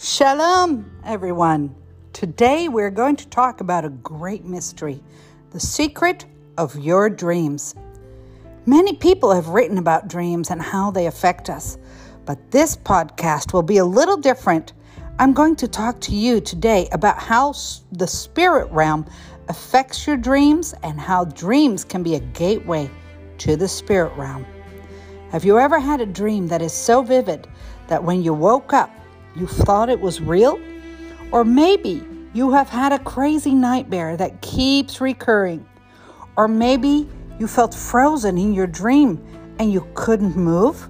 Shalom, everyone. Today we're going to talk about a great mystery the secret of your dreams. Many people have written about dreams and how they affect us, but this podcast will be a little different. I'm going to talk to you today about how the spirit realm affects your dreams and how dreams can be a gateway to the spirit realm. Have you ever had a dream that is so vivid that when you woke up, you thought it was real? Or maybe you have had a crazy nightmare that keeps recurring. Or maybe you felt frozen in your dream and you couldn't move.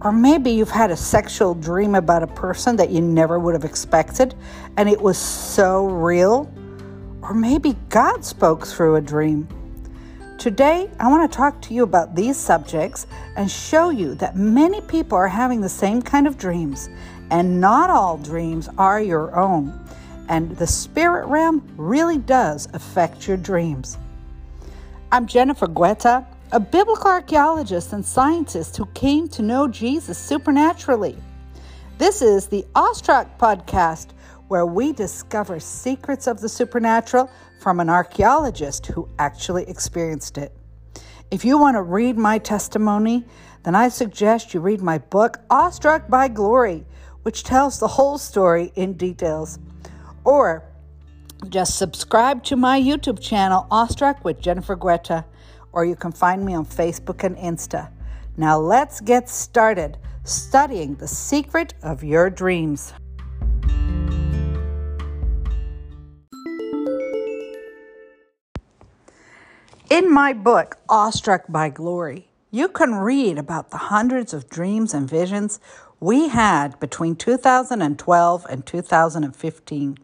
Or maybe you've had a sexual dream about a person that you never would have expected and it was so real. Or maybe God spoke through a dream. Today, I want to talk to you about these subjects and show you that many people are having the same kind of dreams, and not all dreams are your own. And the spirit realm really does affect your dreams. I'm Jennifer Guetta, a biblical archaeologist and scientist who came to know Jesus supernaturally. This is the Awestruck Podcast, where we discover secrets of the supernatural from an archaeologist who actually experienced it. If you want to read my testimony, then I suggest you read my book, Awestruck by Glory, which tells the whole story in details. Or just subscribe to my YouTube channel, Awestruck with Jennifer Guetta, or you can find me on Facebook and Insta. Now let's get started studying the secret of your dreams. In my book, Awestruck by Glory, you can read about the hundreds of dreams and visions we had between 2012 and 2015.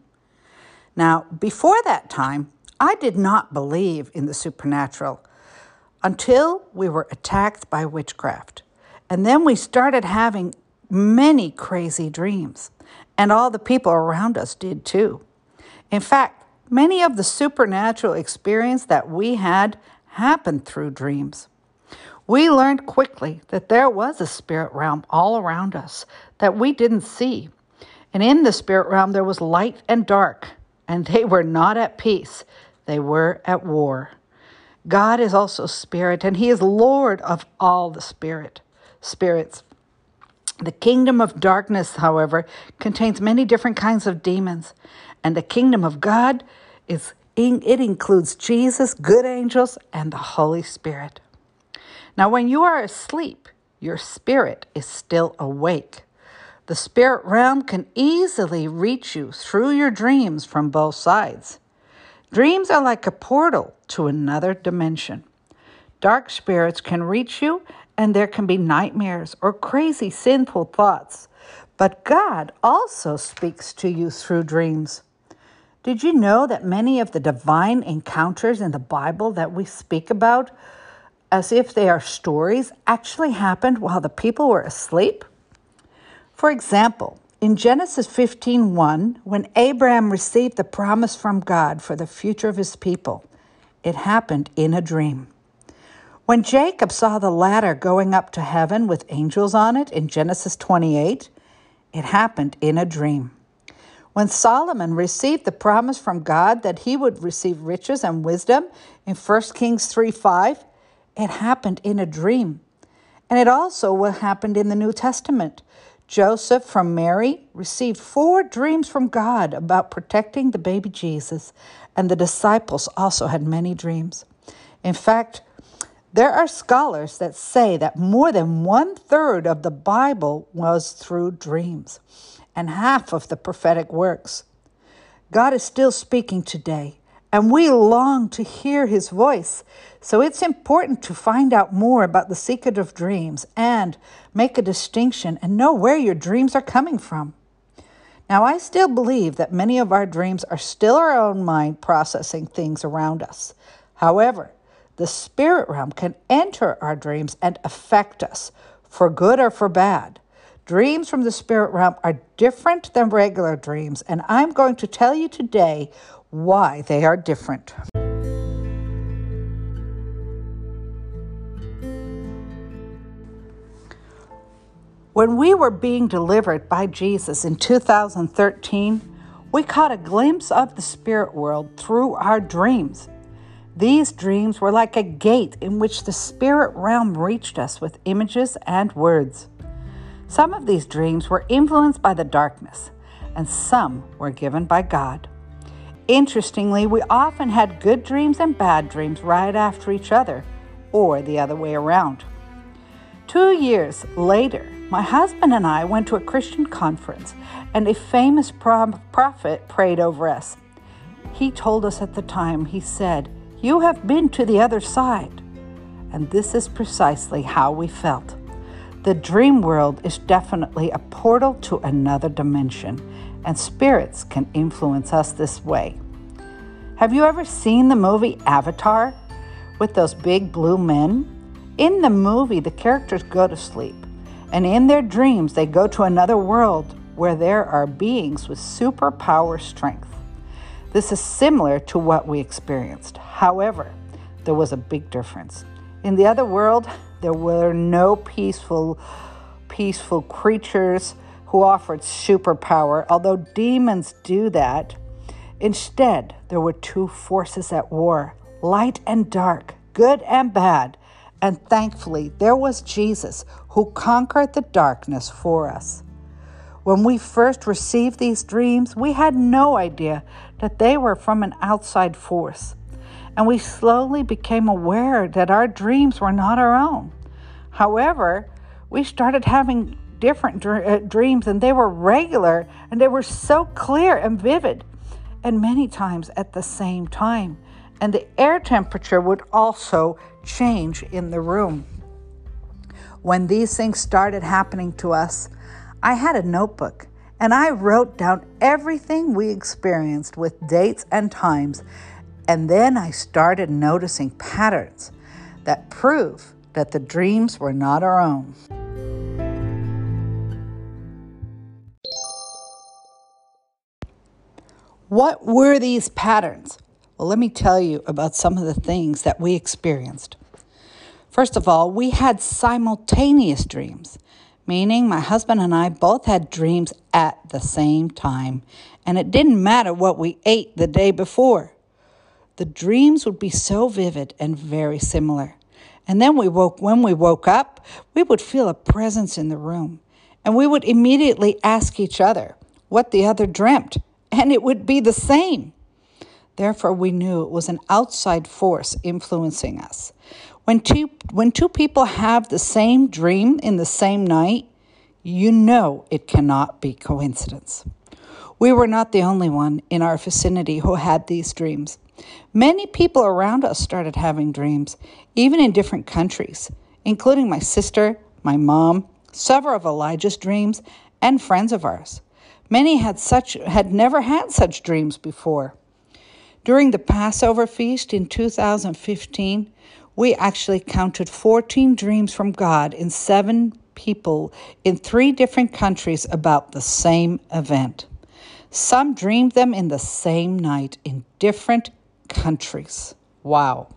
Now, before that time, I did not believe in the supernatural until we were attacked by witchcraft. And then we started having many crazy dreams, and all the people around us did too. In fact, Many of the supernatural experience that we had happened through dreams. We learned quickly that there was a spirit realm all around us that we didn't see. And in the spirit realm, there was light and dark, and they were not at peace, they were at war. God is also spirit, and He is Lord of all the spirit spirits. The kingdom of darkness, however, contains many different kinds of demons, and the kingdom of God is it includes Jesus, good angels, and the Holy Spirit. Now, when you are asleep, your spirit is still awake. The spirit realm can easily reach you through your dreams from both sides. Dreams are like a portal to another dimension. Dark spirits can reach you, and there can be nightmares or crazy sinful thoughts. But God also speaks to you through dreams. Did you know that many of the divine encounters in the Bible that we speak about, as if they are stories, actually happened while the people were asleep? For example, in Genesis 15:1, when Abraham received the promise from God for the future of his people, it happened in a dream. When Jacob saw the ladder going up to heaven with angels on it in Genesis 28, it happened in a dream. When Solomon received the promise from God that he would receive riches and wisdom in 1 Kings 3 5, it happened in a dream. And it also what happened in the New Testament. Joseph from Mary received four dreams from God about protecting the baby Jesus, and the disciples also had many dreams. In fact, there are scholars that say that more than one third of the Bible was through dreams and half of the prophetic works. God is still speaking today, and we long to hear his voice. So it's important to find out more about the secret of dreams and make a distinction and know where your dreams are coming from. Now, I still believe that many of our dreams are still our own mind processing things around us. However, the spirit realm can enter our dreams and affect us for good or for bad. Dreams from the spirit realm are different than regular dreams, and I'm going to tell you today why they are different. When we were being delivered by Jesus in 2013, we caught a glimpse of the spirit world through our dreams. These dreams were like a gate in which the spirit realm reached us with images and words. Some of these dreams were influenced by the darkness, and some were given by God. Interestingly, we often had good dreams and bad dreams right after each other, or the other way around. Two years later, my husband and I went to a Christian conference, and a famous prophet prayed over us. He told us at the time, he said, You have been to the other side. And this is precisely how we felt. The dream world is definitely a portal to another dimension, and spirits can influence us this way. Have you ever seen the movie Avatar with those big blue men? In the movie, the characters go to sleep, and in their dreams, they go to another world where there are beings with superpower strength. This is similar to what we experienced. However, there was a big difference. In the other world, there were no peaceful peaceful creatures who offered superpower, although demons do that. Instead, there were two forces at war light and dark, good and bad, and thankfully, there was Jesus who conquered the darkness for us. When we first received these dreams, we had no idea that they were from an outside force. And we slowly became aware that our dreams were not our own. However, we started having different dr- uh, dreams, and they were regular and they were so clear and vivid, and many times at the same time. And the air temperature would also change in the room. When these things started happening to us, I had a notebook and I wrote down everything we experienced with dates and times. And then I started noticing patterns that prove that the dreams were not our own. What were these patterns? Well, let me tell you about some of the things that we experienced. First of all, we had simultaneous dreams, meaning my husband and I both had dreams at the same time, and it didn't matter what we ate the day before. The dreams would be so vivid and very similar. And then we woke when we woke up, we would feel a presence in the room, and we would immediately ask each other what the other dreamt, and it would be the same. Therefore, we knew it was an outside force influencing us. When two, when two people have the same dream in the same night, you know it cannot be coincidence. We were not the only one in our vicinity who had these dreams. Many people around us started having dreams, even in different countries, including my sister, my mom, several of Elijah's dreams, and friends of ours. Many had such had never had such dreams before. During the Passover feast in 2015, we actually counted 14 dreams from God in seven people in three different countries about the same event. Some dreamed them in the same night in different countries. Wow.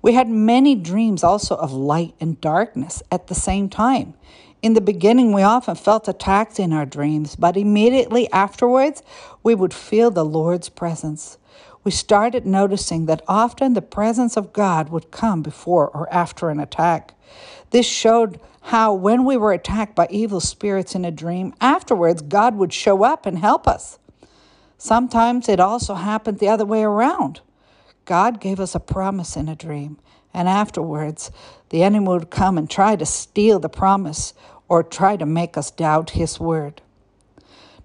We had many dreams also of light and darkness at the same time. In the beginning, we often felt attacked in our dreams, but immediately afterwards, we would feel the Lord's presence we started noticing that often the presence of God would come before or after an attack. This showed how, when we were attacked by evil spirits in a dream, afterwards God would show up and help us. Sometimes it also happened the other way around. God gave us a promise in a dream, and afterwards the enemy would come and try to steal the promise or try to make us doubt his word.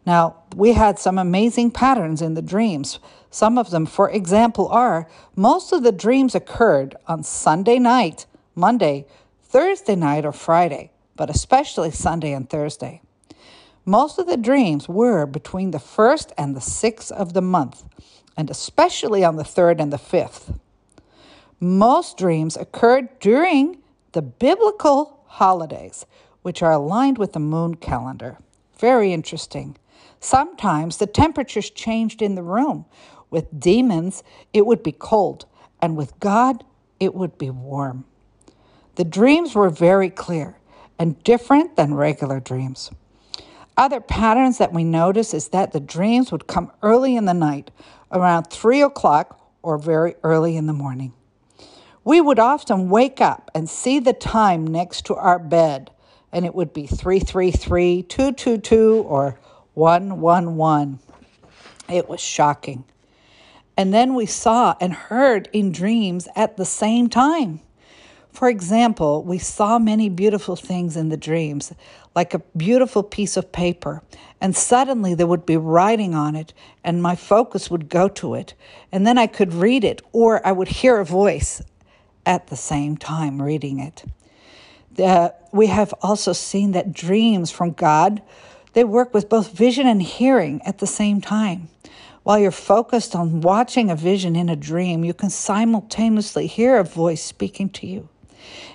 Now, we had some amazing patterns in the dreams. Some of them, for example, are most of the dreams occurred on Sunday night, Monday, Thursday night, or Friday, but especially Sunday and Thursday. Most of the dreams were between the 1st and the 6th of the month, and especially on the 3rd and the 5th. Most dreams occurred during the biblical holidays, which are aligned with the moon calendar. Very interesting. Sometimes the temperatures changed in the room. With demons, it would be cold, and with God, it would be warm. The dreams were very clear, and different than regular dreams. Other patterns that we notice is that the dreams would come early in the night, around three o'clock or very early in the morning. We would often wake up and see the time next to our bed, and it would be 333, 222, or 111. It was shocking. And then we saw and heard in dreams at the same time. For example, we saw many beautiful things in the dreams, like a beautiful piece of paper, and suddenly there would be writing on it, and my focus would go to it, and then I could read it, or I would hear a voice at the same time reading it. We have also seen that dreams from God they work with both vision and hearing at the same time. While you're focused on watching a vision in a dream, you can simultaneously hear a voice speaking to you.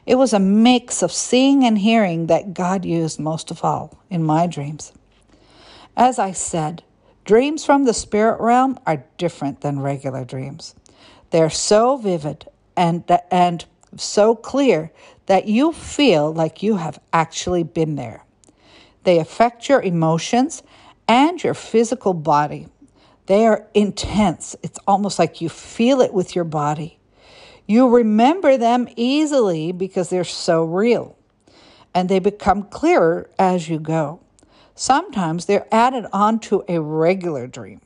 It was a mix of seeing and hearing that God used most of all in my dreams. As I said, dreams from the spirit realm are different than regular dreams. They're so vivid and, and so clear that you feel like you have actually been there. They affect your emotions and your physical body. They are intense. It's almost like you feel it with your body. You remember them easily because they're so real, and they become clearer as you go. Sometimes they're added onto a regular dream,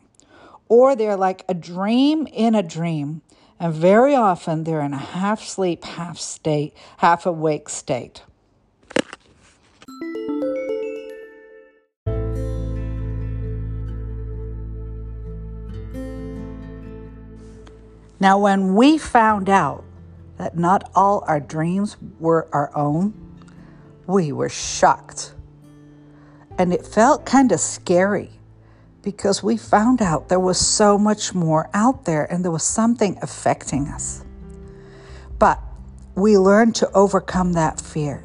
or they're like a dream in a dream, and very often they're in a half sleep, half state, half awake state. Now, when we found out that not all our dreams were our own, we were shocked. And it felt kind of scary because we found out there was so much more out there and there was something affecting us. But we learned to overcome that fear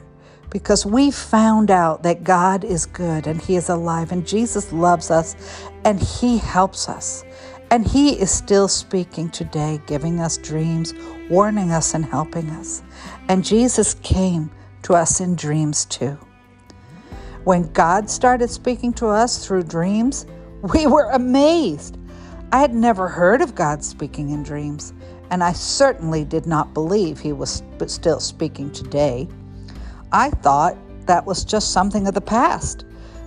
because we found out that God is good and He is alive and Jesus loves us and He helps us. And He is still speaking today, giving us dreams, warning us, and helping us. And Jesus came to us in dreams too. When God started speaking to us through dreams, we were amazed. I had never heard of God speaking in dreams, and I certainly did not believe He was still speaking today. I thought that was just something of the past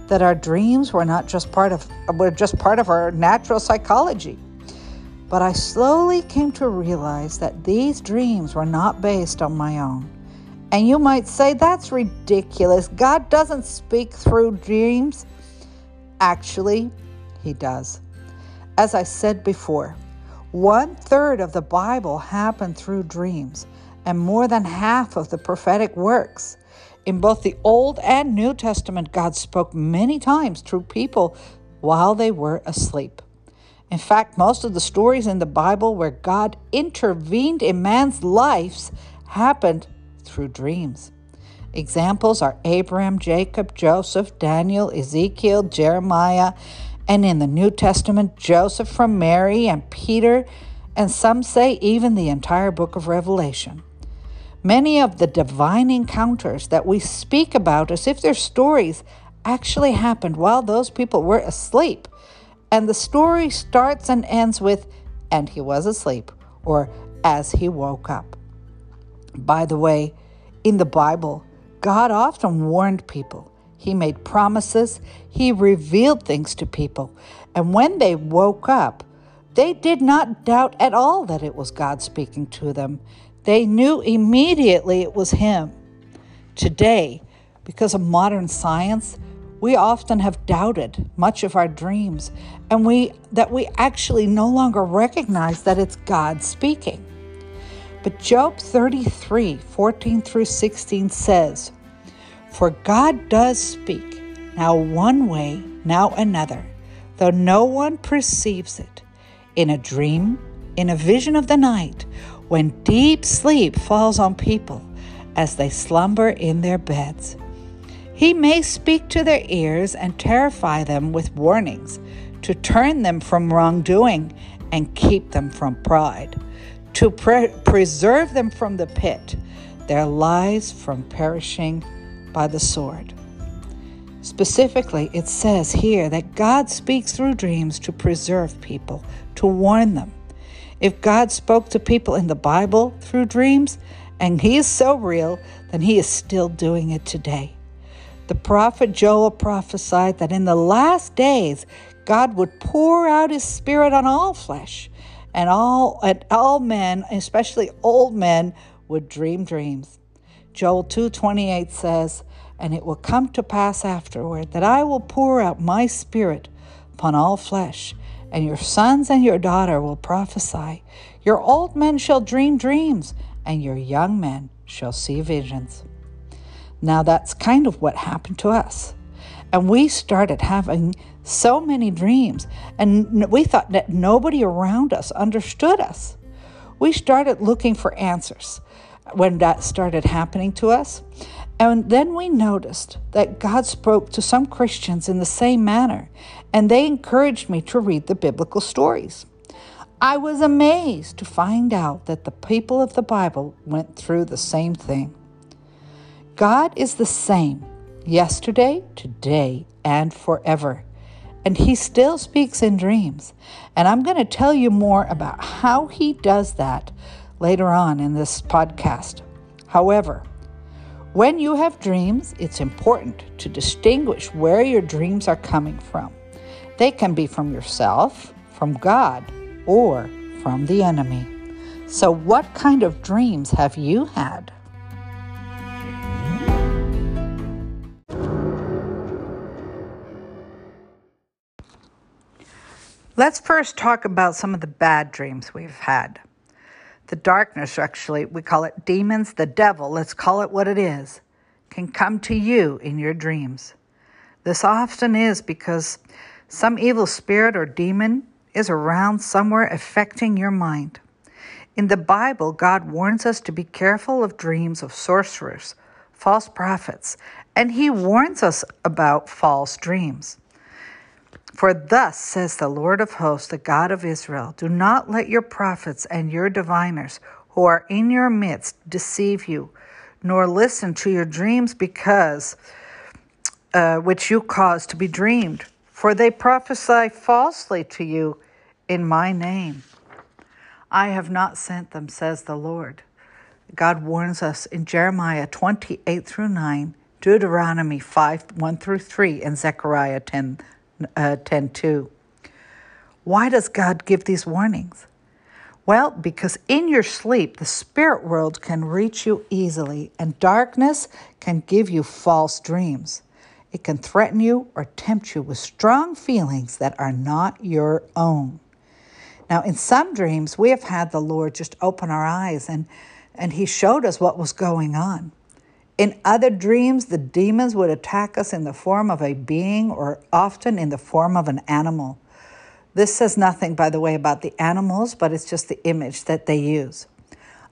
that our dreams were not just part of were just part of our natural psychology. But I slowly came to realize that these dreams were not based on my own. And you might say that's ridiculous. God doesn't speak through dreams. Actually, He does. As I said before, one third of the Bible happened through dreams, and more than half of the prophetic works. In both the Old and New Testament, God spoke many times through people while they were asleep. In fact, most of the stories in the Bible where God intervened in man's lives happened through dreams. Examples are Abraham, Jacob, Joseph, Daniel, Ezekiel, Jeremiah, and in the New Testament, Joseph from Mary and Peter, and some say even the entire book of Revelation. Many of the divine encounters that we speak about as if they're stories actually happened while those people were asleep. And the story starts and ends with, and he was asleep, or as he woke up. By the way, in the Bible, God often warned people. He made promises, He revealed things to people. And when they woke up, they did not doubt at all that it was God speaking to them. They knew immediately it was Him. Today, because of modern science, we often have doubted much of our dreams and we that we actually no longer recognize that it's God speaking. But Job 33, 14 through 16 says, For God does speak, now one way, now another, though no one perceives it, in a dream, in a vision of the night, when deep sleep falls on people as they slumber in their beds. He may speak to their ears and terrify them with warnings to turn them from wrongdoing and keep them from pride, to pre- preserve them from the pit, their lives from perishing by the sword. Specifically, it says here that God speaks through dreams to preserve people, to warn them. If God spoke to people in the Bible through dreams, and He is so real, then He is still doing it today. The prophet Joel prophesied that in the last days, God would pour out His Spirit on all flesh, and all, and all men, especially old men, would dream dreams. Joel 2:28 says, "And it will come to pass afterward that I will pour out my spirit upon all flesh, and your sons and your daughter will prophesy. Your old men shall dream dreams, and your young men shall see visions." Now that's kind of what happened to us. And we started having so many dreams, and we thought that nobody around us understood us. We started looking for answers when that started happening to us. And then we noticed that God spoke to some Christians in the same manner, and they encouraged me to read the biblical stories. I was amazed to find out that the people of the Bible went through the same thing. God is the same yesterday, today, and forever. And He still speaks in dreams. And I'm going to tell you more about how He does that later on in this podcast. However, when you have dreams, it's important to distinguish where your dreams are coming from. They can be from yourself, from God, or from the enemy. So, what kind of dreams have you had? Let's first talk about some of the bad dreams we've had the darkness, actually, we call it demons, the devil, let's call it what it is, can come to you in your dreams. This often is because some evil spirit or demon is around somewhere affecting your mind. In the Bible, God warns us to be careful of dreams of sorcerers, false prophets, and He warns us about false dreams. For thus says the Lord of hosts, the God of Israel Do not let your prophets and your diviners who are in your midst deceive you, nor listen to your dreams because uh, which you cause to be dreamed. For they prophesy falsely to you in my name. I have not sent them, says the Lord. God warns us in Jeremiah 28 through 9, Deuteronomy 5 1 through 3, and Zechariah 10 uh, 10 2. Why does God give these warnings? Well, because in your sleep, the spirit world can reach you easily, and darkness can give you false dreams. It can threaten you or tempt you with strong feelings that are not your own. Now, in some dreams, we have had the Lord just open our eyes and, and He showed us what was going on. In other dreams, the demons would attack us in the form of a being or often in the form of an animal. This says nothing, by the way, about the animals, but it's just the image that they use.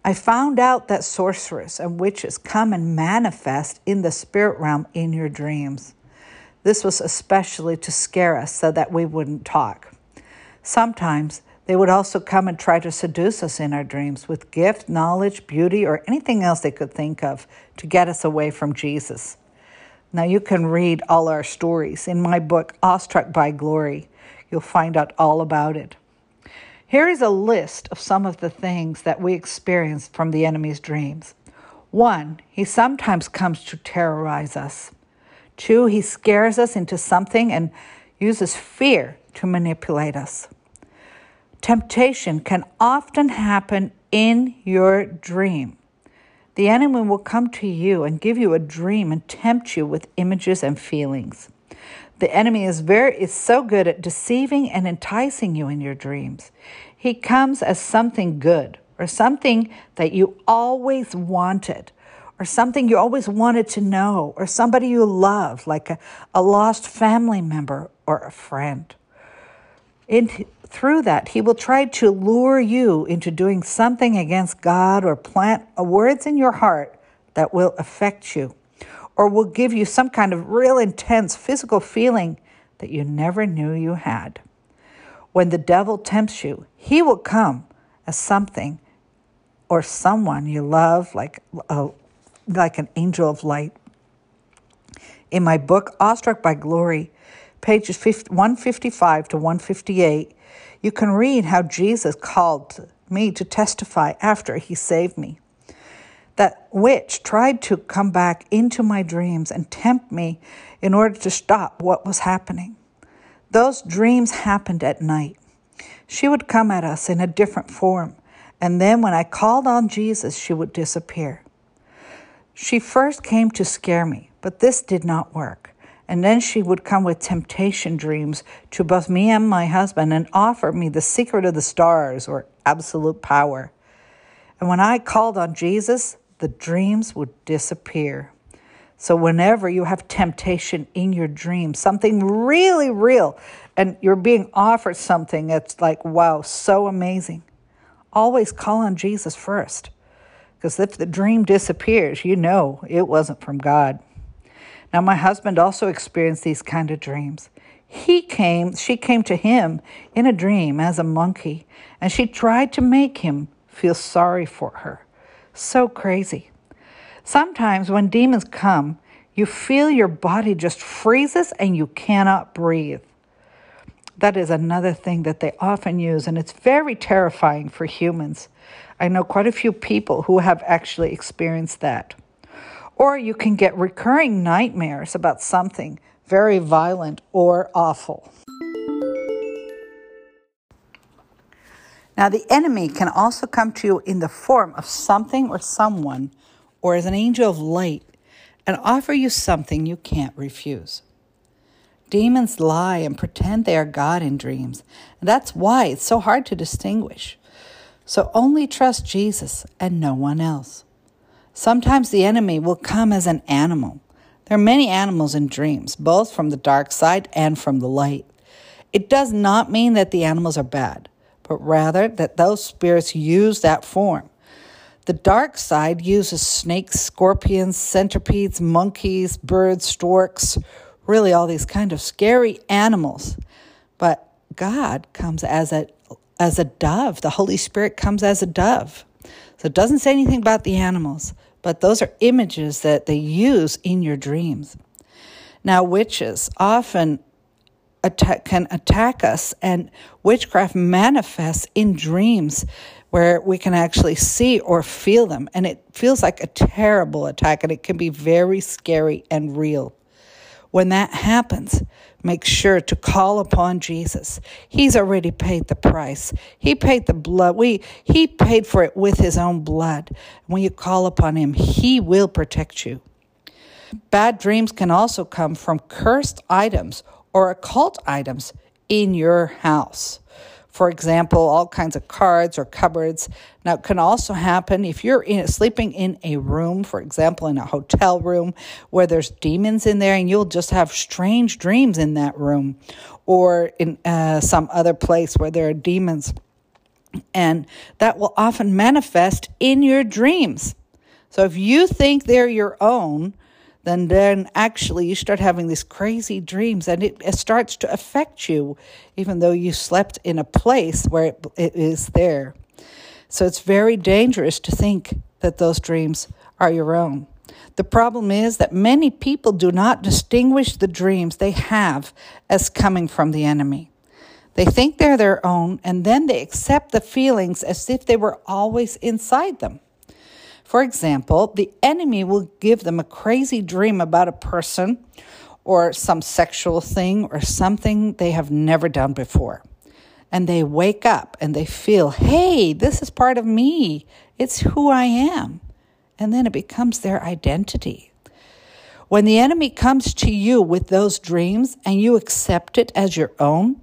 I found out that sorcerers and witches come and manifest in the spirit realm in your dreams. This was especially to scare us so that we wouldn't talk. Sometimes they would also come and try to seduce us in our dreams with gift, knowledge, beauty, or anything else they could think of to get us away from Jesus. Now, you can read all our stories in my book, Awestruck by Glory. You'll find out all about it. Here is a list of some of the things that we experience from the enemy's dreams. One, he sometimes comes to terrorize us. Two, he scares us into something and uses fear to manipulate us. Temptation can often happen in your dream. The enemy will come to you and give you a dream and tempt you with images and feelings. The enemy is very is so good at deceiving and enticing you in your dreams. He comes as something good or something that you always wanted or something you always wanted to know or somebody you love like a, a lost family member or a friend. In, through that, he will try to lure you into doing something against God or plant words in your heart that will affect you or will give you some kind of real intense physical feeling that you never knew you had. When the devil tempts you, he will come as something or someone you love, like, a, like an angel of light. In my book, Awestruck by Glory, pages 155 to 158, you can read how Jesus called me to testify after he saved me. That witch tried to come back into my dreams and tempt me in order to stop what was happening. Those dreams happened at night. She would come at us in a different form, and then when I called on Jesus, she would disappear. She first came to scare me, but this did not work. And then she would come with temptation dreams to both me and my husband and offer me the secret of the stars or absolute power. And when I called on Jesus, the dreams would disappear. So, whenever you have temptation in your dream, something really real, and you're being offered something that's like, wow, so amazing, always call on Jesus first. Because if the dream disappears, you know it wasn't from God. Now, my husband also experienced these kind of dreams. He came, she came to him in a dream as a monkey, and she tried to make him feel sorry for her. So crazy. Sometimes when demons come, you feel your body just freezes and you cannot breathe. That is another thing that they often use, and it's very terrifying for humans. I know quite a few people who have actually experienced that. Or you can get recurring nightmares about something very violent or awful. Now, the enemy can also come to you in the form of something or someone, or as an angel of light, and offer you something you can't refuse. Demons lie and pretend they are God in dreams, and that's why it's so hard to distinguish. So only trust Jesus and no one else. Sometimes the enemy will come as an animal. There are many animals in dreams, both from the dark side and from the light. It does not mean that the animals are bad, but rather that those spirits use that form. The dark side uses snakes, scorpions, centipedes, monkeys, birds, storks, really all these kind of scary animals. But God comes as a as a dove. The Holy Spirit comes as a dove. So it doesn't say anything about the animals, but those are images that they use in your dreams. Now, witches often attack, can attack us, and witchcraft manifests in dreams where we can actually see or feel them. And it feels like a terrible attack, and it can be very scary and real. When that happens, make sure to call upon Jesus. He's already paid the price. He paid the blood. We he paid for it with his own blood. When you call upon him, he will protect you. Bad dreams can also come from cursed items or occult items in your house. For example, all kinds of cards or cupboards. Now, it can also happen if you're in, sleeping in a room, for example, in a hotel room where there's demons in there, and you'll just have strange dreams in that room, or in uh, some other place where there are demons. And that will often manifest in your dreams. So if you think they're your own, then then actually you start having these crazy dreams and it, it starts to affect you even though you slept in a place where it, it is there. So it's very dangerous to think that those dreams are your own. The problem is that many people do not distinguish the dreams they have as coming from the enemy. They think they're their own and then they accept the feelings as if they were always inside them for example, the enemy will give them a crazy dream about a person or some sexual thing or something they have never done before. And they wake up and they feel, hey, this is part of me. It's who I am. And then it becomes their identity. When the enemy comes to you with those dreams and you accept it as your own,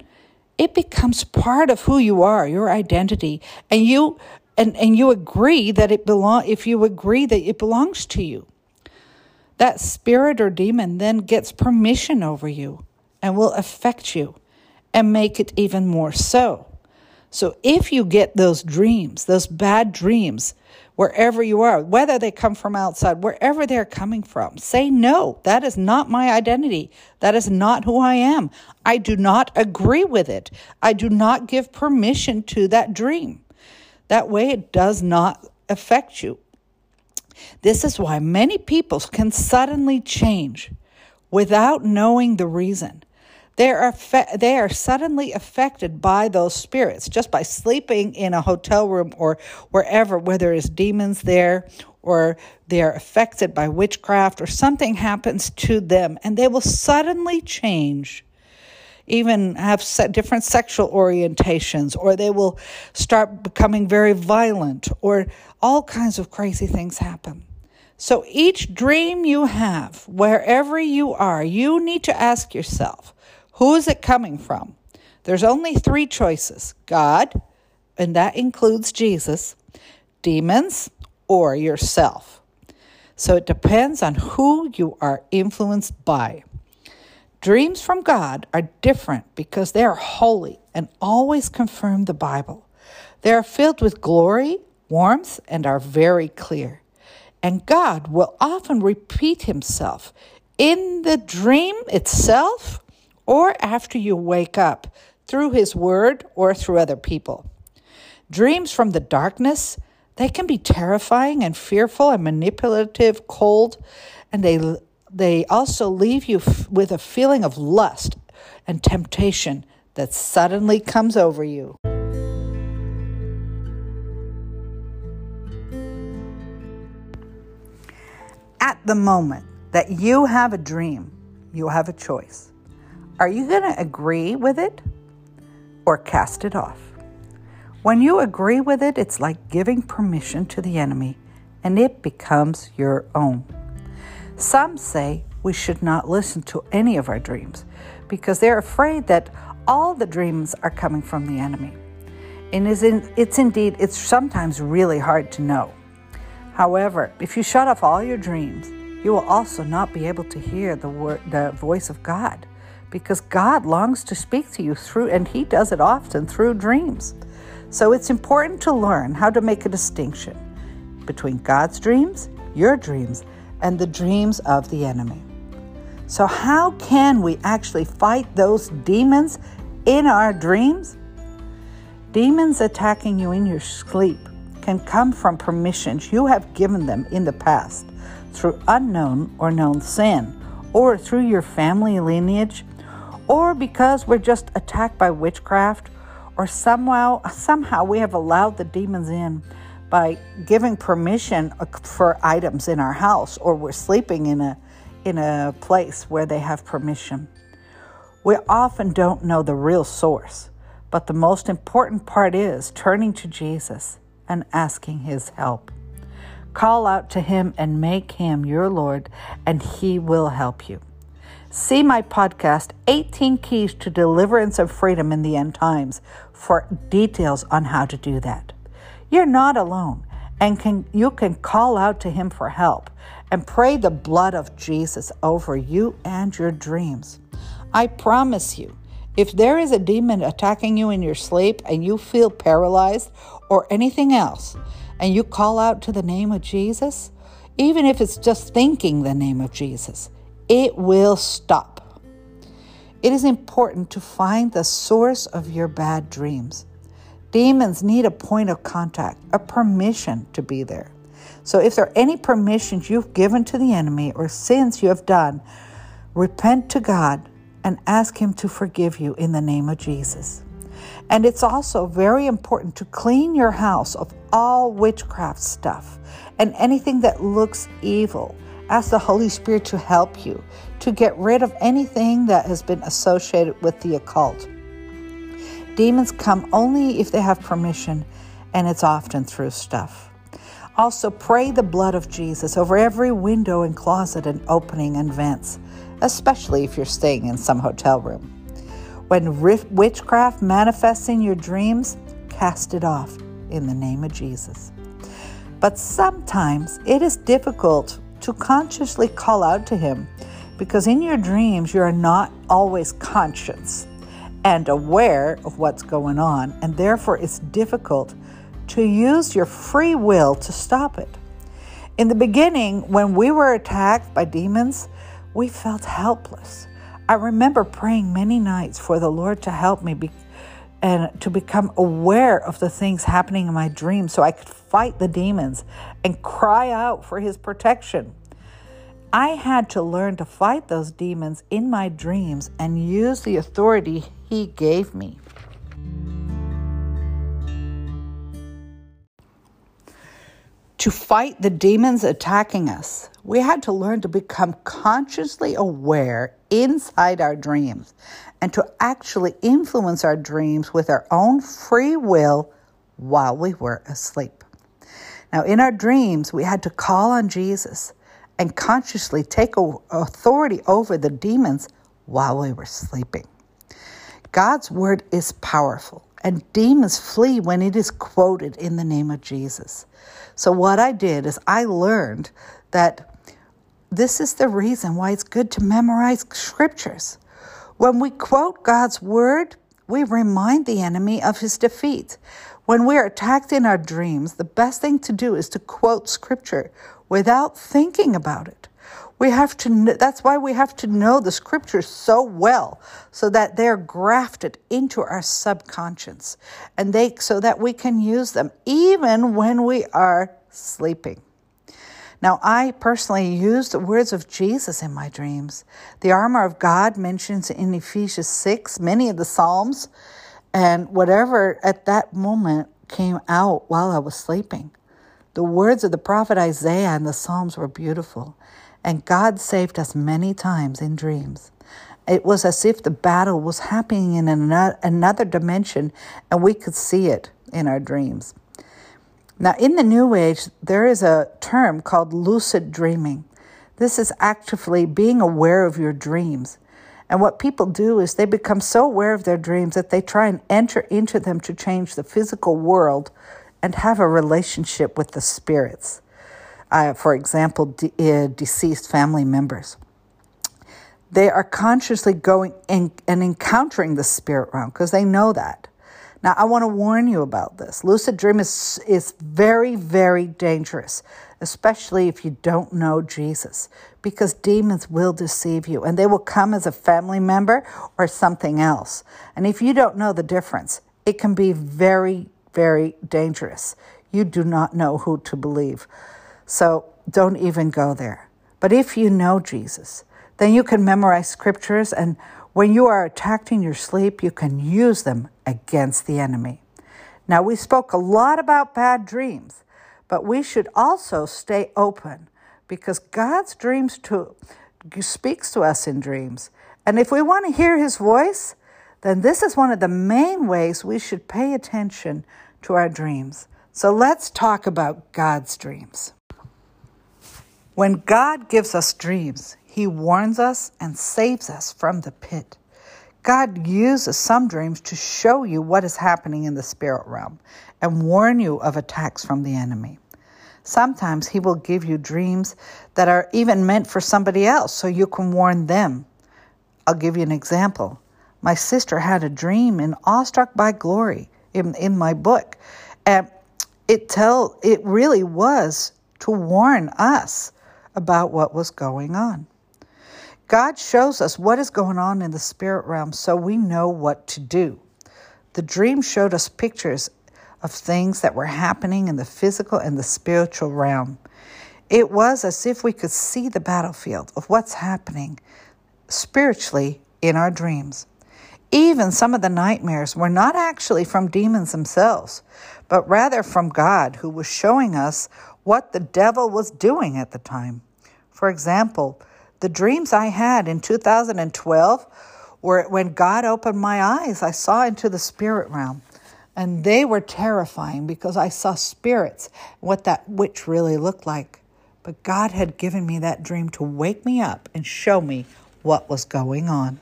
it becomes part of who you are, your identity, and you and, and you agree that it belong if you agree that it belongs to you that spirit or demon then gets permission over you and will affect you and make it even more so. So if you get those dreams those bad dreams wherever you are whether they come from outside wherever they're coming from say no that is not my identity. That is not who i am. I do not agree with it. I do not give permission to that dream that way, it does not affect you. This is why many people can suddenly change without knowing the reason. They are, they are suddenly affected by those spirits just by sleeping in a hotel room or wherever, whether it's demons there or they are affected by witchcraft or something happens to them and they will suddenly change even have different sexual orientations, or they will start becoming very violent, or all kinds of crazy things happen. So each dream you have, wherever you are, you need to ask yourself, who is it coming from? There's only three choices God, and that includes Jesus, demons, or yourself. So it depends on who you are influenced by. Dreams from God are different because they are holy and always confirm the Bible. They are filled with glory, warmth, and are very clear. And God will often repeat himself in the dream itself or after you wake up through his word or through other people. Dreams from the darkness, they can be terrifying and fearful and manipulative, cold, and they they also leave you f- with a feeling of lust and temptation that suddenly comes over you. At the moment that you have a dream, you have a choice. Are you going to agree with it or cast it off? When you agree with it, it's like giving permission to the enemy and it becomes your own. Some say we should not listen to any of our dreams because they're afraid that all the dreams are coming from the enemy. And it's indeed, it's sometimes really hard to know. However, if you shut off all your dreams, you will also not be able to hear the, word, the voice of God because God longs to speak to you through, and He does it often through dreams. So it's important to learn how to make a distinction between God's dreams, your dreams, and the dreams of the enemy. So, how can we actually fight those demons in our dreams? Demons attacking you in your sleep can come from permissions you have given them in the past through unknown or known sin, or through your family lineage, or because we're just attacked by witchcraft, or somehow, somehow we have allowed the demons in by giving permission uh, for items in our house or we're sleeping in a in a place where they have permission. We often don't know the real source, but the most important part is turning to Jesus and asking his help. Call out to him and make him your Lord, and he will help you. See my podcast, 18 Keys to Deliverance and Freedom in the End Times, for details on how to do that. You're not alone and can you can call out to him for help and pray the blood of Jesus over you and your dreams. I promise you, if there is a demon attacking you in your sleep and you feel paralyzed or anything else, and you call out to the name of Jesus, even if it's just thinking the name of Jesus, it will stop. It is important to find the source of your bad dreams. Demons need a point of contact, a permission to be there. So if there are any permissions you've given to the enemy or sins you have done, repent to God and ask Him to forgive you in the name of Jesus. And it's also very important to clean your house of all witchcraft stuff and anything that looks evil. Ask the Holy Spirit to help you to get rid of anything that has been associated with the occult. Demons come only if they have permission, and it's often through stuff. Also, pray the blood of Jesus over every window and closet and opening and vents, especially if you're staying in some hotel room. When witchcraft manifests in your dreams, cast it off in the name of Jesus. But sometimes it is difficult to consciously call out to Him because in your dreams you are not always conscious and aware of what's going on, and therefore it's difficult to use your free will to stop it. In the beginning, when we were attacked by demons, we felt helpless. I remember praying many nights for the Lord to help me be, and to become aware of the things happening in my dreams so I could fight the demons and cry out for his protection. I had to learn to fight those demons in my dreams and use the authority He gave me. To fight the demons attacking us, we had to learn to become consciously aware inside our dreams and to actually influence our dreams with our own free will while we were asleep. Now, in our dreams, we had to call on Jesus and consciously take authority over the demons while we were sleeping. God's word is powerful, and demons flee when it is quoted in the name of Jesus. So, what I did is I learned that this is the reason why it's good to memorize scriptures. When we quote God's word, we remind the enemy of his defeat. When we are attacked in our dreams, the best thing to do is to quote scripture without thinking about it. We have to, that's why we have to know the scriptures so well so that they're grafted into our subconscious and they, so that we can use them even when we are sleeping. Now, I personally use the words of Jesus in my dreams. The armor of God mentions in Ephesians 6 many of the Psalms, and whatever at that moment came out while I was sleeping. The words of the prophet Isaiah and the Psalms were beautiful, and God saved us many times in dreams. It was as if the battle was happening in another dimension and we could see it in our dreams. Now, in the New Age, there is a term called lucid dreaming. This is actively being aware of your dreams. And what people do is they become so aware of their dreams that they try and enter into them to change the physical world and have a relationship with the spirits. Uh, for example, de- uh, deceased family members. They are consciously going in, and encountering the spirit realm because they know that. Now, I want to warn you about this. Lucid dream is, is very, very dangerous, especially if you don't know Jesus, because demons will deceive you and they will come as a family member or something else. And if you don't know the difference, it can be very, very dangerous. You do not know who to believe. So don't even go there. But if you know Jesus, then you can memorize scriptures and when you are attacked in your sleep, you can use them against the enemy. Now, we spoke a lot about bad dreams, but we should also stay open because God's dreams to, speaks to us in dreams. And if we want to hear his voice, then this is one of the main ways we should pay attention to our dreams. So let's talk about God's dreams. When God gives us dreams, he warns us and saves us from the pit. God uses some dreams to show you what is happening in the spirit realm and warn you of attacks from the enemy. Sometimes He will give you dreams that are even meant for somebody else so you can warn them. I'll give you an example. My sister had a dream in Awestruck by Glory in, in my book. And it tell it really was to warn us about what was going on. God shows us what is going on in the spirit realm so we know what to do. The dream showed us pictures of things that were happening in the physical and the spiritual realm. It was as if we could see the battlefield of what's happening spiritually in our dreams. Even some of the nightmares were not actually from demons themselves, but rather from God, who was showing us what the devil was doing at the time. For example, the dreams I had in 2012 were when God opened my eyes, I saw into the spirit realm. And they were terrifying because I saw spirits, what that witch really looked like. But God had given me that dream to wake me up and show me what was going on.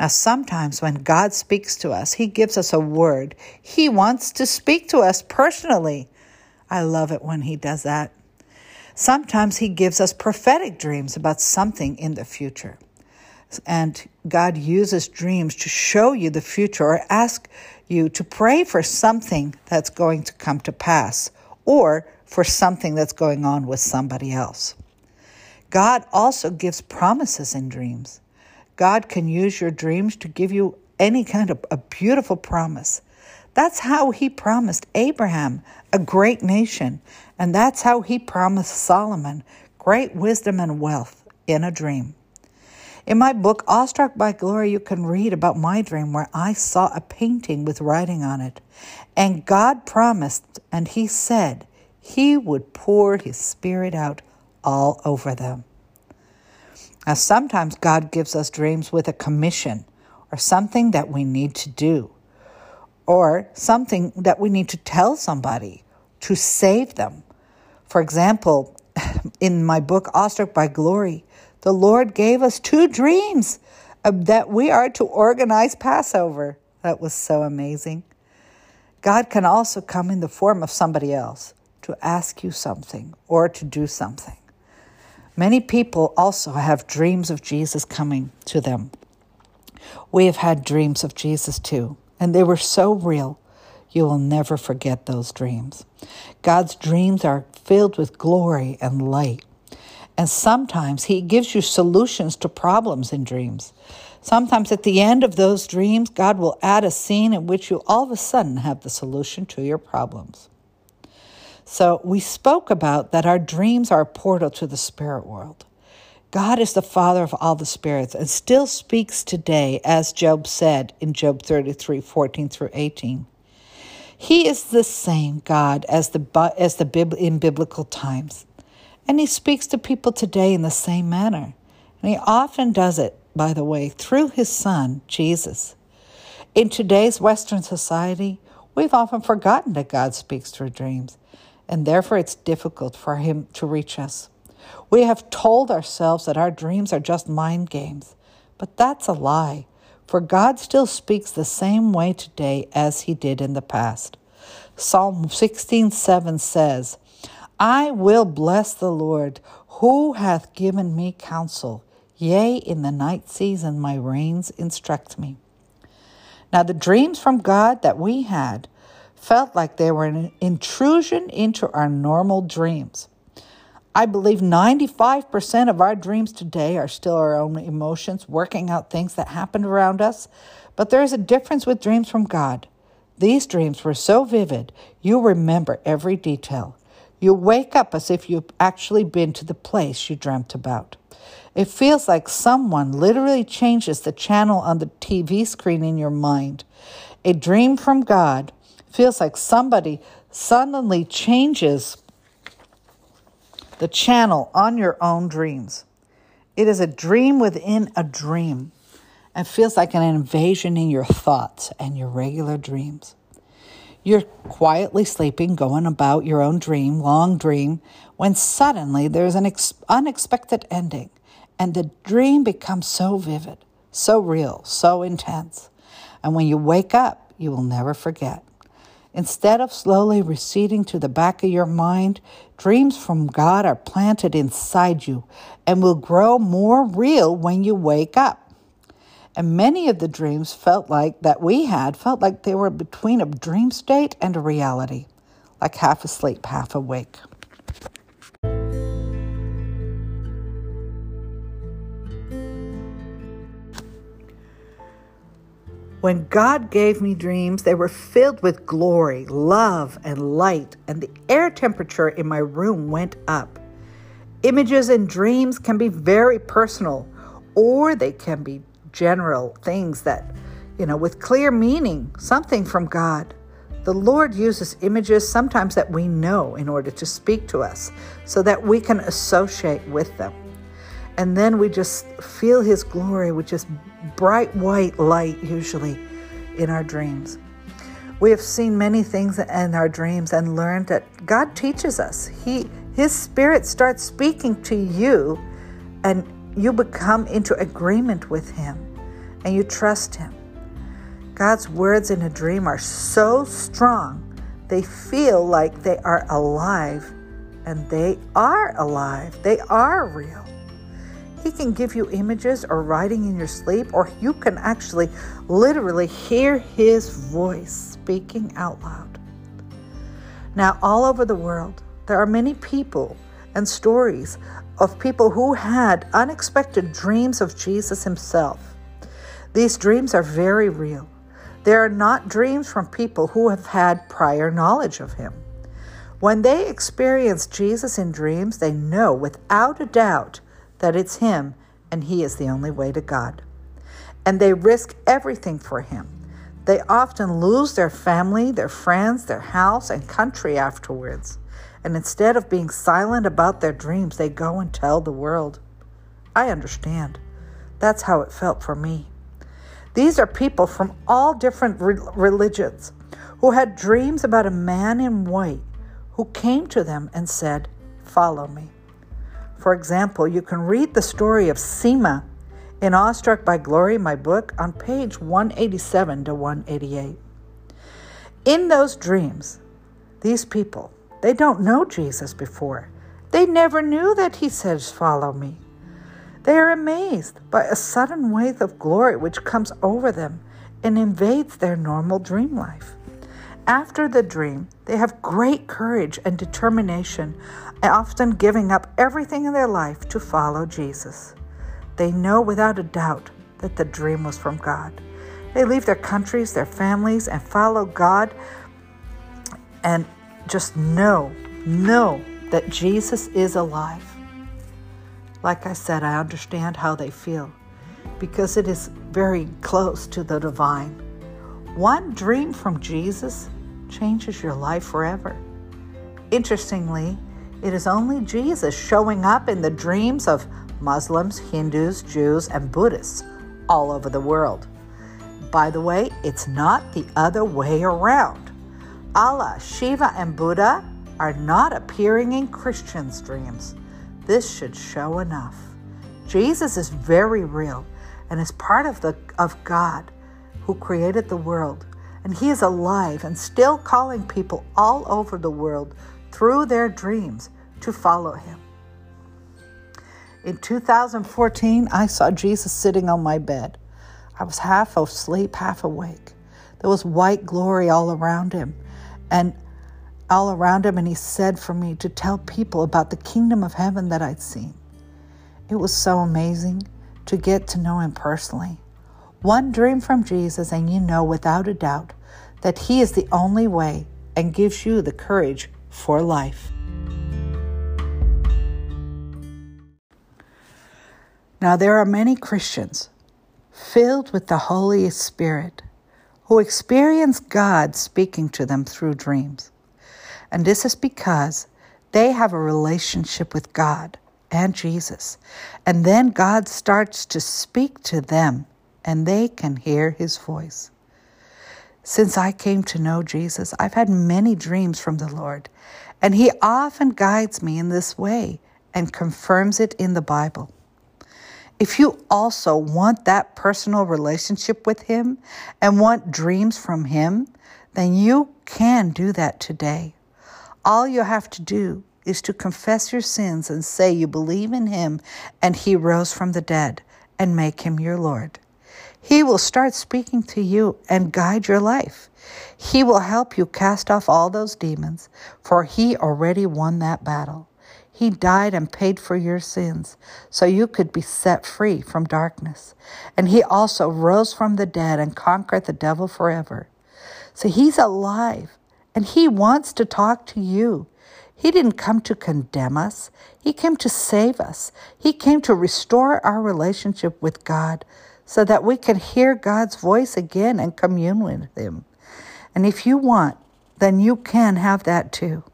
Now, sometimes when God speaks to us, He gives us a word. He wants to speak to us personally. I love it when He does that. Sometimes He gives us prophetic dreams about something in the future. And God uses dreams to show you the future or ask you to pray for something that's going to come to pass or for something that's going on with somebody else. God also gives promises in dreams. God can use your dreams to give you any kind of a beautiful promise. That's how he promised Abraham a great nation. And that's how he promised Solomon great wisdom and wealth in a dream. In my book, Awestruck by Glory, you can read about my dream where I saw a painting with writing on it. And God promised, and He said, He would pour His Spirit out all over them. Now, sometimes God gives us dreams with a commission or something that we need to do, or something that we need to tell somebody to save them. For example, in my book, Awestruck by Glory, the Lord gave us two dreams uh, that we are to organize Passover. That was so amazing. God can also come in the form of somebody else to ask you something or to do something. Many people also have dreams of Jesus coming to them. We have had dreams of Jesus too, and they were so real. You will never forget those dreams. God's dreams are filled with glory and light. And sometimes He gives you solutions to problems in dreams. Sometimes at the end of those dreams, God will add a scene in which you all of a sudden have the solution to your problems. So we spoke about that our dreams are a portal to the spirit world. God is the Father of all the spirits and still speaks today, as Job said in Job 33 14 through 18. He is the same God as the, as the in biblical times. And he speaks to people today in the same manner. And he often does it, by the way, through his son, Jesus. In today's Western society, we've often forgotten that God speaks through dreams, and therefore it's difficult for him to reach us. We have told ourselves that our dreams are just mind games, but that's a lie, for God still speaks the same way today as he did in the past. Psalm 16:7 says, I will bless the Lord, who hath given me counsel. Yea, in the night season my reins instruct me. Now, the dreams from God that we had felt like they were an intrusion into our normal dreams. I believe 95% of our dreams today are still our own emotions, working out things that happened around us. But there is a difference with dreams from God. These dreams were so vivid, you remember every detail. You wake up as if you've actually been to the place you dreamt about. It feels like someone literally changes the channel on the TV screen in your mind. A dream from God feels like somebody suddenly changes the channel on your own dreams. It is a dream within a dream and feels like an invasion in your thoughts and your regular dreams. You're quietly sleeping, going about your own dream, long dream, when suddenly there's an ex- unexpected ending, and the dream becomes so vivid, so real, so intense. And when you wake up, you will never forget. Instead of slowly receding to the back of your mind, dreams from God are planted inside you and will grow more real when you wake up. And many of the dreams felt like that we had felt like they were between a dream state and a reality, like half asleep, half awake. When God gave me dreams, they were filled with glory, love, and light, and the air temperature in my room went up. Images and dreams can be very personal, or they can be general things that, you know, with clear meaning, something from God. The Lord uses images sometimes that we know in order to speak to us so that we can associate with them. And then we just feel His glory, which is bright white light, usually in our dreams. We have seen many things in our dreams and learned that God teaches us. He, His Spirit starts speaking to you, and you become into agreement with Him and you trust Him. God's words in a dream are so strong, they feel like they are alive, and they are alive. They are real. He can give you images or writing in your sleep, or you can actually literally hear His voice speaking out loud. Now, all over the world, there are many people and stories of people who had unexpected dreams of Jesus Himself. These dreams are very real. They are not dreams from people who have had prior knowledge of Him. When they experience Jesus in dreams, they know without a doubt that it's Him and He is the only way to God. And they risk everything for Him. They often lose their family, their friends, their house, and country afterwards. And instead of being silent about their dreams, they go and tell the world. I understand. That's how it felt for me. These are people from all different re- religions who had dreams about a man in white who came to them and said, Follow me. For example, you can read the story of Seema in Awestruck by Glory, my book, on page 187 to 188. In those dreams, these people, they don't know Jesus before. They never knew that he says, Follow me. They are amazed by a sudden wave of glory which comes over them and invades their normal dream life. After the dream, they have great courage and determination, often giving up everything in their life to follow Jesus. They know without a doubt that the dream was from God. They leave their countries, their families, and follow God and just know, know that Jesus is alive. Like I said, I understand how they feel because it is very close to the divine. One dream from Jesus changes your life forever. Interestingly, it is only Jesus showing up in the dreams of Muslims, Hindus, Jews, and Buddhists all over the world. By the way, it's not the other way around. Allah, Shiva, and Buddha are not appearing in Christians' dreams. This should show enough. Jesus is very real and is part of the of God who created the world and He is alive and still calling people all over the world through their dreams to follow Him. In 2014, I saw Jesus sitting on my bed. I was half asleep, half awake. There was white glory all around him, and all around him, and he said for me to tell people about the kingdom of heaven that I'd seen. It was so amazing to get to know him personally. One dream from Jesus, and you know without a doubt that He is the only way and gives you the courage for life. Now, there are many Christians filled with the Holy Spirit who experience God speaking to them through dreams. And this is because they have a relationship with God and Jesus. And then God starts to speak to them and they can hear his voice. Since I came to know Jesus, I've had many dreams from the Lord, and He often guides me in this way and confirms it in the Bible. If you also want that personal relationship with Him and want dreams from Him, then you can do that today. All you have to do is to confess your sins and say you believe in Him and He rose from the dead and make Him your Lord. He will start speaking to you and guide your life. He will help you cast off all those demons, for He already won that battle. He died and paid for your sins so you could be set free from darkness. And He also rose from the dead and conquered the devil forever. So He's alive and He wants to talk to you. He didn't come to condemn us. He came to save us. He came to restore our relationship with God so that we can hear God's voice again and commune with Him. And if you want, then you can have that too.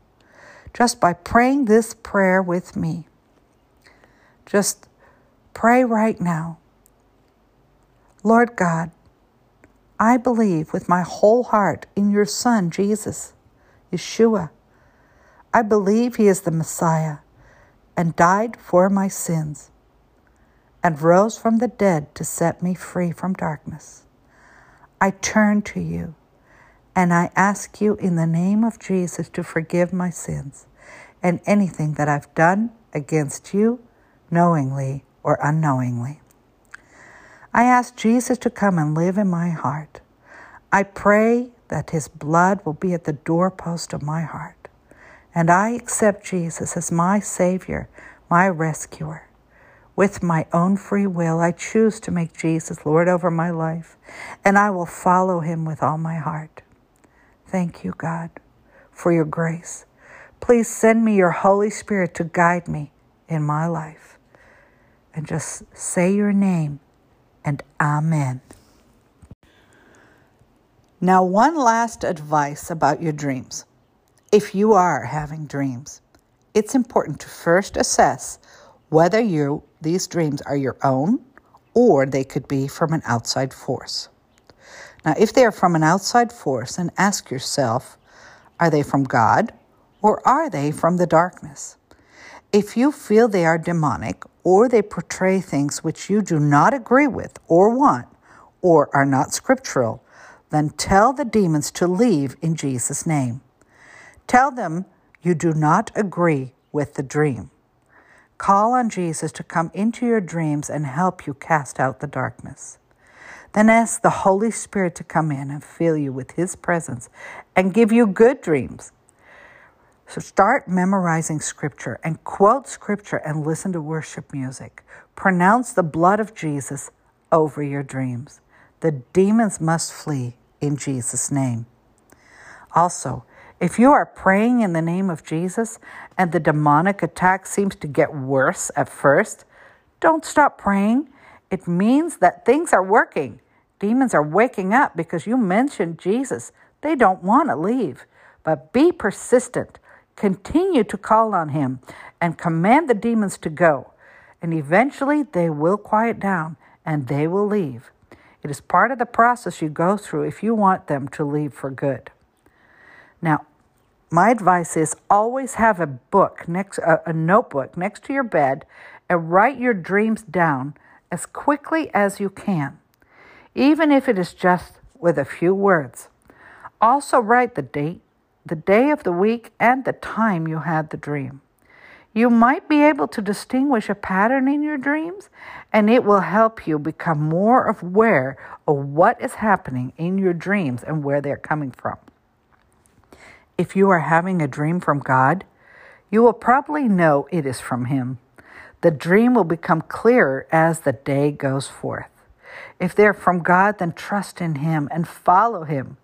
Just by praying this prayer with me. Just pray right now. Lord God, I believe with my whole heart in your Son, Jesus, Yeshua. I believe he is the Messiah and died for my sins and rose from the dead to set me free from darkness. I turn to you and I ask you in the name of Jesus to forgive my sins and anything that I've done against you, knowingly or unknowingly. I ask Jesus to come and live in my heart. I pray that his blood will be at the doorpost of my heart. And I accept Jesus as my Savior, my rescuer. With my own free will, I choose to make Jesus Lord over my life, and I will follow him with all my heart. Thank you, God, for your grace. Please send me your Holy Spirit to guide me in my life. And just say your name and Amen. Now, one last advice about your dreams. If you are having dreams, it's important to first assess whether you, these dreams are your own or they could be from an outside force. Now, if they are from an outside force, then ask yourself are they from God or are they from the darkness? If you feel they are demonic or they portray things which you do not agree with or want or are not scriptural, then tell the demons to leave in Jesus' name. Tell them you do not agree with the dream. Call on Jesus to come into your dreams and help you cast out the darkness. Then ask the Holy Spirit to come in and fill you with His presence and give you good dreams. So start memorizing scripture and quote scripture and listen to worship music. Pronounce the blood of Jesus over your dreams. The demons must flee in Jesus' name. Also, if you are praying in the name of Jesus and the demonic attack seems to get worse at first, don't stop praying. It means that things are working. Demons are waking up because you mentioned Jesus. They don't want to leave. But be persistent. Continue to call on Him and command the demons to go. And eventually they will quiet down and they will leave. It is part of the process you go through if you want them to leave for good. Now, my advice is always have a book next a, a notebook next to your bed and write your dreams down as quickly as you can even if it is just with a few words also write the date the day of the week and the time you had the dream you might be able to distinguish a pattern in your dreams, and it will help you become more aware of what is happening in your dreams and where they're coming from. If you are having a dream from God, you will probably know it is from Him. The dream will become clearer as the day goes forth. If they're from God, then trust in Him and follow Him.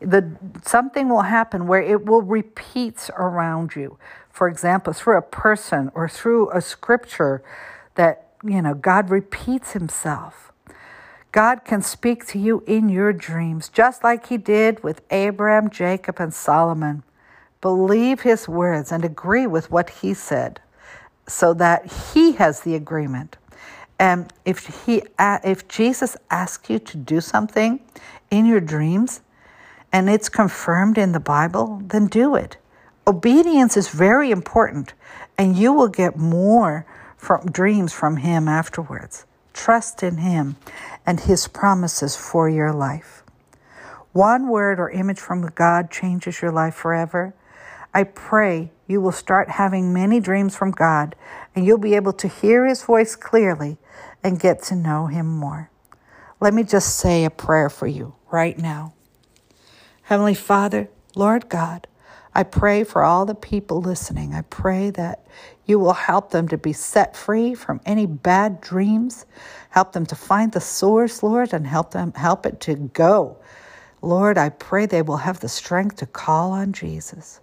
The, something will happen where it will repeat around you. For example, through a person or through a scripture that, you know, God repeats Himself. God can speak to you in your dreams, just like He did with Abraham, Jacob, and Solomon. Believe His words and agree with what He said so that He has the agreement. And if, he, uh, if Jesus asks you to do something in your dreams and it's confirmed in the Bible, then do it. Obedience is very important, and you will get more from dreams from Him afterwards. Trust in Him and His promises for your life. One word or image from God changes your life forever. I pray you will start having many dreams from God and you'll be able to hear His voice clearly and get to know Him more. Let me just say a prayer for you right now. Heavenly Father, Lord God, I pray for all the people listening. I pray that you will help them to be set free from any bad dreams. Help them to find the source, Lord, and help them help it to go. Lord, I pray they will have the strength to call on Jesus.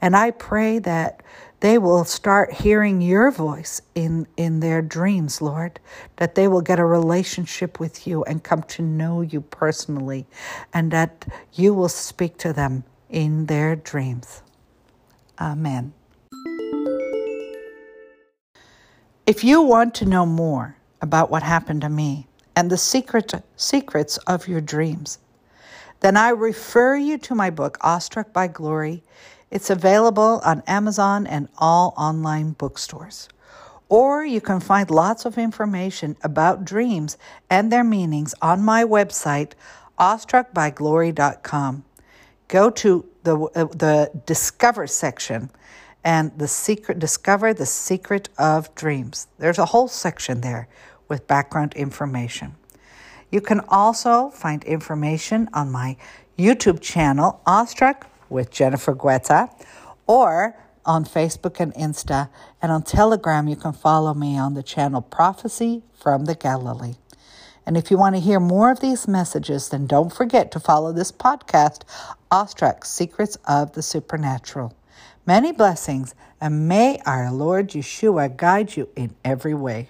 And I pray that they will start hearing your voice in, in their dreams, Lord, that they will get a relationship with you and come to know you personally, and that you will speak to them in their dreams. Amen. If you want to know more about what happened to me and the secret, secrets of your dreams, then I refer you to my book, Awestruck by Glory. It's available on Amazon and all online bookstores. Or you can find lots of information about dreams and their meanings on my website, awestruckbyglory.com go to the, uh, the discover section and the secret discover the secret of dreams. There's a whole section there with background information. You can also find information on my youtube channel awestruck with jennifer guetta or on facebook and insta. And on telegram you can follow me on the channel prophecy from the galilee and if you want to hear more of these messages, then don't forget to follow this podcast, Awestruck Secrets of the Supernatural. Many blessings, and may our Lord Yeshua guide you in every way.